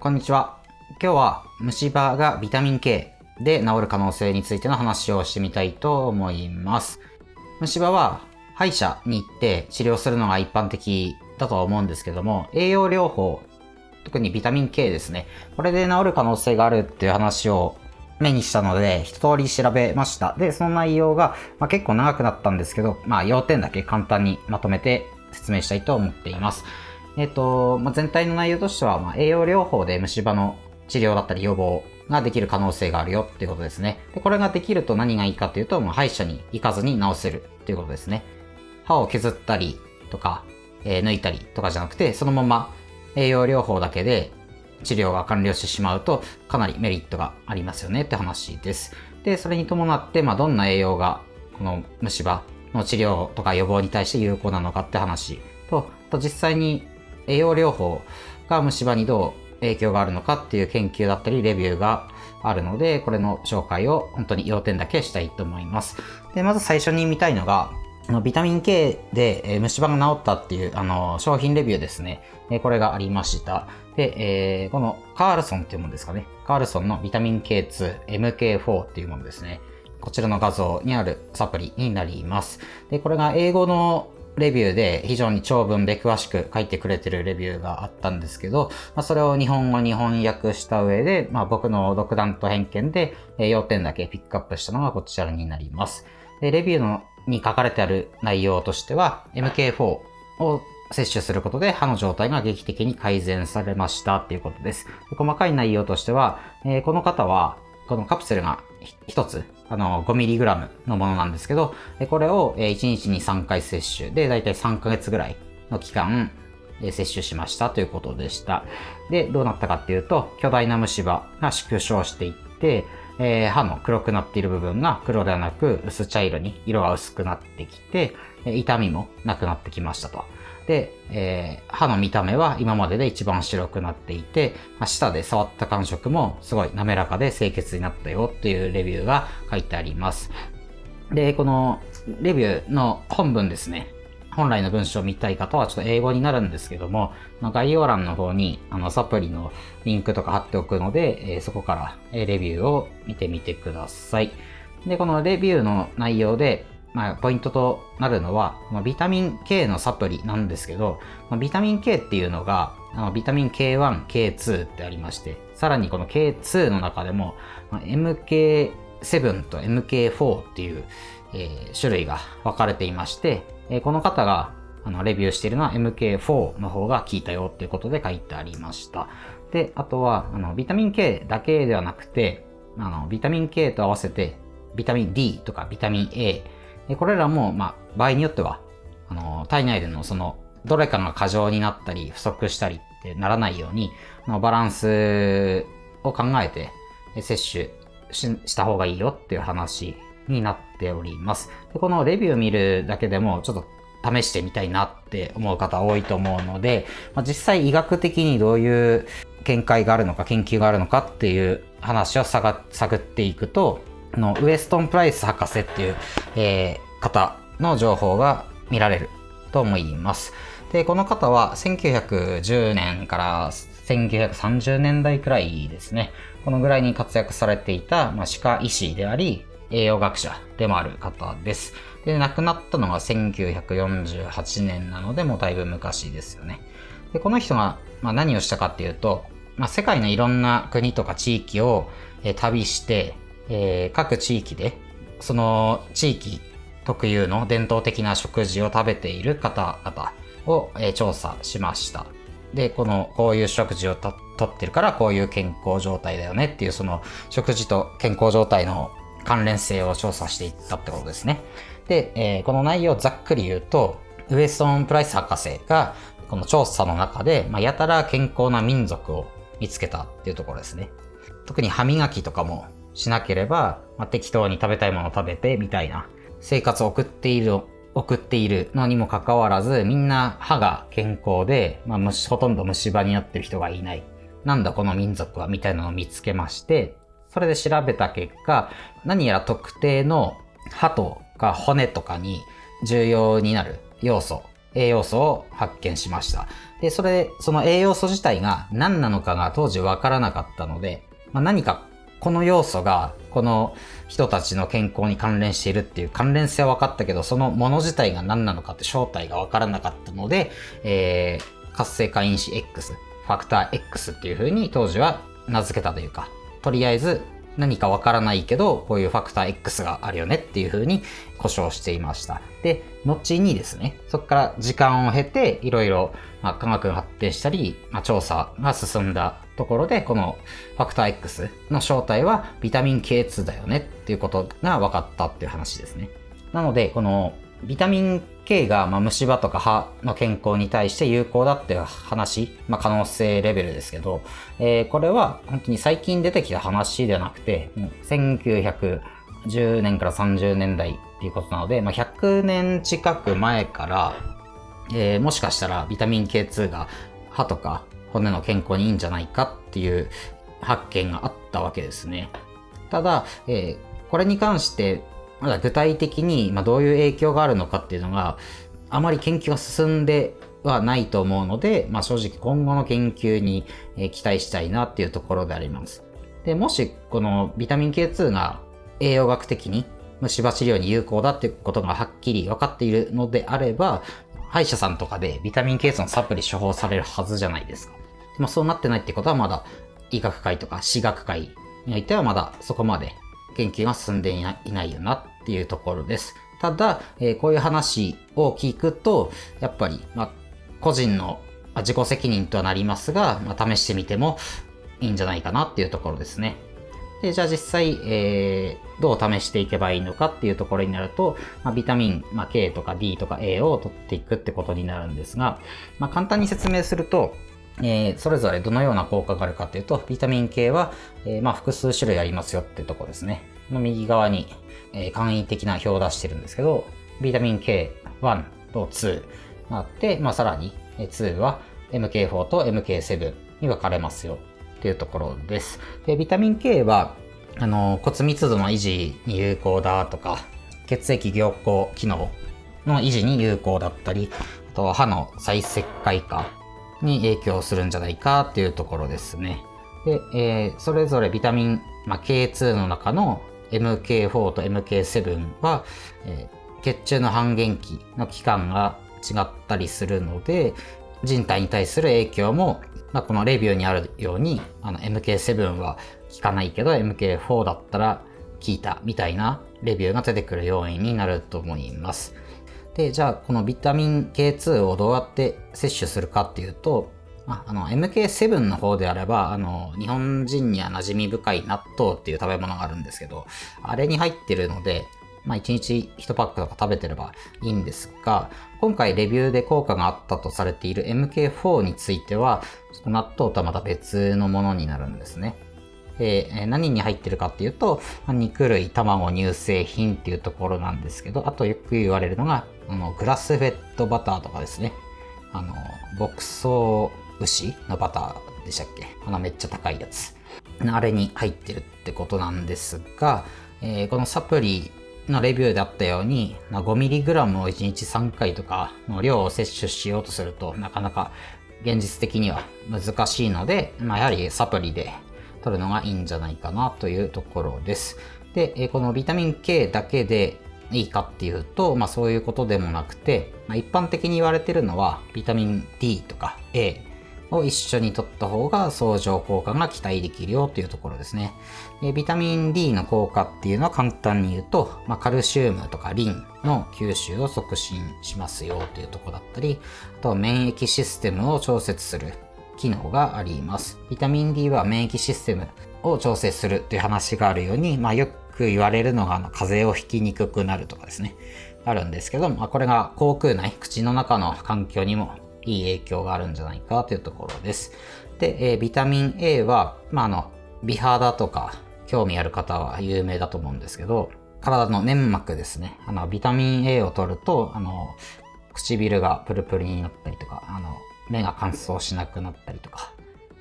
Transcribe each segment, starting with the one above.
こんにちは。今日は虫歯がビタミン K で治る可能性についての話をしてみたいと思います。虫歯は歯医者に行って治療するのが一般的だとは思うんですけども、栄養療法、特にビタミン K ですね。これで治る可能性があるっていう話を目にしたので、一通り調べました。で、その内容が、まあ、結構長くなったんですけど、まあ、要点だけ簡単にまとめて説明したいと思っています。えっ、と、まあ、全体の内容としては、まあ、栄養療法で虫歯の治療だったり予防ができる可能性があるよっていうことですね。で、これができると何がいいかっていうと、もう歯医者に行かずに治せるっていうことですね。歯を削ったりとか、えー、抜いたりとかじゃなくて、そのまま栄養療法だけで治療が完了してしまうと、かなりメリットがありますよねって話です。で、それに伴って、まあ、どんな栄養が、この虫歯の治療とか予防に対して有効なのかって話と、と実際に栄養療法が虫歯にどう影響があるのかっていう研究だったりレビューがあるので、これの紹介を本当に要点だけしたいと思います。で、まず最初に見たいのが、ビタミン K で、え虫歯が治ったっていうあの商品レビューですね。えこれがありました。で、えー、このカールソンっていうものですかね。カールソンのビタミン K2、MK4 っていうものですね。こちらの画像にあるサプリになります。で、これが英語のレビューで非常に長文で詳しく書いてくれてるレビューがあったんですけど、まあ、それを日本語に翻訳した上で、まあ、僕の独断と偏見で、え、要点だけピックアップしたのがこちらになります。でレビューのに書かれてある内容としては、MK4 を摂取することで歯の状態が劇的に改善されましたっていうことです。細かい内容としては、えー、この方は、このカプセルが1つ、あの、5mg のものなんですけど、これを1日に3回摂取で、だいたい3ヶ月ぐらいの期間、摂取しましたということでした。で、どうなったかっていうと、巨大な虫歯が縮小していって、えー、歯の黒くなっている部分が黒ではなく薄茶色に色が薄くなってきて、痛みもなくなってきましたと。で、えー、歯の見た目は今までで一番白くなっていて、ま、舌で触った感触もすごい滑らかで清潔になったよっていうレビューが書いてあります。で、このレビューの本文ですね。本来の文章を見たい方はちょっと英語になるんですけども、概要欄の方にあのサプリのリンクとか貼っておくので、え、そこからレビューを見てみてください。で、このレビューの内容で、まあ、ポイントとなるのは、まあ、ビタミン K のサプリなんですけど、まあ、ビタミン K っていうのが、あのビタミン K1、K2 ってありまして、さらにこの K2 の中でも、まあ、MK7 と MK4 っていう、えー、種類が分かれていまして、えー、この方があのレビューしているのは MK4 の方が効いたよっていうことで書いてありました。で、あとは、あのビタミン K だけではなくて、あのビタミン K と合わせて、ビタミン D とかビタミン A、これらも、まあ、場合によっては、あの、体内でのその、どれかが過剰になったり、不足したりってならないように、のバランスを考えて、摂取した方がいいよっていう話になっております。でこのレビューを見るだけでも、ちょっと試してみたいなって思う方多いと思うので、まあ、実際医学的にどういう見解があるのか研究があるのかっていう話を探っていくと、のウエストン・プライス博士っていう、えー、方の情報が見られると思います。で、この方は1910年から1930年代くらいですね。このぐらいに活躍されていた、まあ、歯科医師であり、栄養学者でもある方です。で、亡くなったのが1948年なので、もうだいぶ昔ですよね。で、この人が、まあ、何をしたかっていうと、まあ、世界のいろんな国とか地域を、旅して、えー、各地域で、その地域特有の伝統的な食事を食べている方々を、えー、調査しました。で、この、こういう食事をとってるからこういう健康状態だよねっていう、その食事と健康状態の関連性を調査していったってことですね。で、えー、この内容をざっくり言うと、ウエストン・プライス博士が、この調査の中で、まあ、やたら健康な民族を見つけたっていうところですね。特に歯磨きとかもしなければ、まあ、適当に食べたいものを食べてみたいな生活を送っている、送っているのにもかかわらず、みんな歯が健康で、まあ、ほとんど虫歯になってる人がいない。なんだこの民族はみたいなのを見つけまして、それで調べた結果、何やら特定の歯とか骨とかに重要になる要素栄養素を発見しました。で、それ、その栄養素自体が何なのかが当時わからなかったので、まあ、何かこの要素がこの人たちの健康に関連しているっていう関連性は分かったけど、そのもの自体が何なのかって正体が分からなかったので、えー、活性化因子 X、ファクター X っていうふうに当時は名付けたというか、とりあえず何か分からないけど、こういうファクター X があるよねっていうふうに故障していました。で、後にですね、そこから時間を経て、いろいろ、ま、科学が発展したり、まあ、調査が進んだところで、このファクター X の正体はビタミン K2 だよねっていうことが分かったっていう話ですね。なので、このビタミン K が、ま、虫歯とか歯の健康に対して有効だっていう話、まあ、可能性レベルですけど、えー、これは本当に最近出てきた話ではなくて、も10年から30年代っていうことなので、まあ、100年近く前から、えー、もしかしたらビタミン K2 が歯とか骨の健康にいいんじゃないかっていう発見があったわけですね。ただ、えー、これに関してまだ具体的に、まあどういう影響があるのかっていうのが、あまり研究が進んではないと思うので、まあ、正直今後の研究に期待したいなっていうところであります。で、もしこのビタミン K2 が栄養学的に虫歯治療に有効だっていうことがはっきり分かっているのであれば、歯医者さんとかでビタミン K2 のサプリ処方されるはずじゃないですか。でもそうなってないってことはまだ医学会とか歯学会においてはまだそこまで研究が進んでいないよなっていうところです。ただ、えー、こういう話を聞くと、やっぱり、まあ、個人の自己責任とはなりますが、まあ、試してみてもいいんじゃないかなっていうところですね。で、じゃあ実際、えー、どう試していけばいいのかっていうところになると、まあ、ビタミン、まあ、K とか D とか A を取っていくってことになるんですが、まあ、簡単に説明すると、えー、それぞれどのような効果があるかというと、ビタミン系は、えー、まあ、複数種類ありますよっていうとこですね。の右側に、えー、簡易的な表を出してるんですけど、ビタミン K1 と2があって、まあ、さらに2は MK4 と MK7 に分かれますよっていうところです。で、ビタミン K は、あの、骨密度の維持に有効だとか、血液凝固機能の維持に有効だったり、あと歯の再石灰化に影響するんじゃないかっていうところですね。で、えー、それぞれビタミン、まあ、K2 の中の MK4 と MK7 は、えー、血中の半減期の期間が違ったりするので、人体に対する影響も、まあ、このレビューにあるように、あの MK7 は効かないけど MK4 だったら効いたみたいなレビューが出てくる要因になると思います。で、じゃあこのビタミン K2 をどうやって摂取するかっていうと、あの MK7 の方であれば、あの、日本人には馴染み深い納豆っていう食べ物があるんですけど、あれに入ってるので、まあ1日1パックとか食べてればいいんですが、今回レビューで効果があったとされている MK4 については、納豆とはまた別のものになるんですね。で、何に入ってるかっていうと、肉類、卵、乳製品っていうところなんですけど、あとよく言われるのが、あのグラスフェットバターとかですね。あの、牧草牛のバターでしたっけ？あのめっちゃ高いやつ。あれに入ってるってことなんですが、えー、このサプリのレビューであったように、5mg を1日3回とかの量を摂取しようとするとなかなか現実的には難しいので、まあ、やはりサプリで取るのがいいんじゃないかなというところです。で、このビタミン K だけでいいかっていうと、まあそういうことでもなくて、まあ、一般的に言われてるのはビタミン D とか A を一緒に取った方が相乗効果が期待できるよというところですね。でビタミン D の効果っていうのは簡単に言うと、まあ、カルシウムとかリンの吸収を促進しますよというところだったり、あとは免疫システムを調節する機能があります。ビタミン D は免疫システムを調整するという話があるように、まあ、よく言われるのがあの風邪をひきにくくなるとかですね。あるんですけど、まあ、これが口腔内、口の中の環境にもいい影響があるんじゃないかというところです。で、え、ビタミン A は、まあ、あの、美肌とか興味ある方は有名だと思うんですけど、体の粘膜ですね。あの、ビタミン A を取ると、あの、唇がプルプルになったりとか、あの、目が乾燥しなくなったりとか、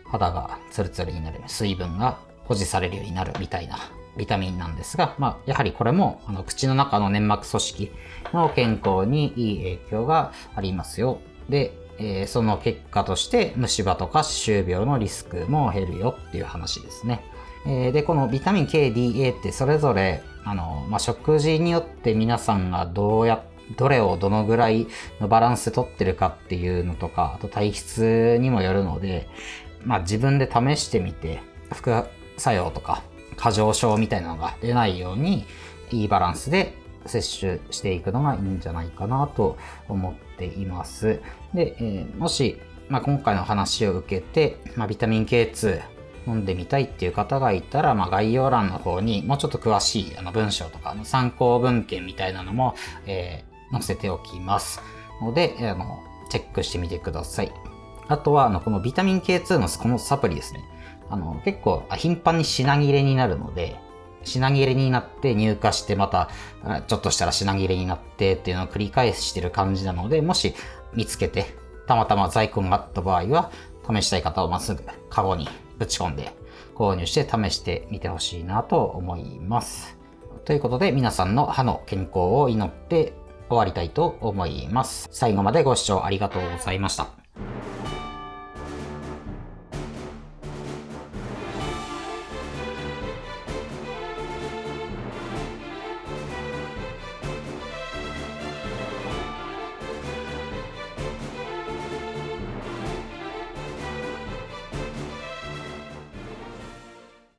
肌がツルツルになる、水分が保持されるようになるみたいなビタミンなんですが、まあ、やはりこれもあの口の中の粘膜組織の健康にいい影響がありますよ。で、えー、その結果として虫歯とか歯周病のリスクも減るよっていう話ですね。えー、で、このビタミン K、DA ってそれぞれ、あの、まあ、食事によって皆さんがどうやどれをどのぐらいのバランスで取ってるかっていうのとか、あと体質にもよるので、まあ自分で試してみて、副作用とか過剰症みたいなのが出ないように、いいバランスで摂取していくのがいいんじゃないかなと思っています。で、えー、もし、まあ、今回の話を受けて、まあ、ビタミン K2 飲んでみたいっていう方がいたら、まあ、概要欄の方にもうちょっと詳しいあの文章とかの参考文献みたいなのも、えー、載せておきますので、あのチェックしてみてください。あとは、あのこのビタミン K2 のこのサプリですね。あの結構頻繁に品切れになるので、品切れになって入荷してまたちょっとしたら品切れになってっていうのを繰り返してる感じなので、もし見つけてたまたま在庫があった場合は試したい方はまっすぐカゴにぶち込んで購入して試してみてほしいなと思います。ということで皆さんの歯の健康を祈って終わりたいと思います。最後までご視聴ありがとうございました。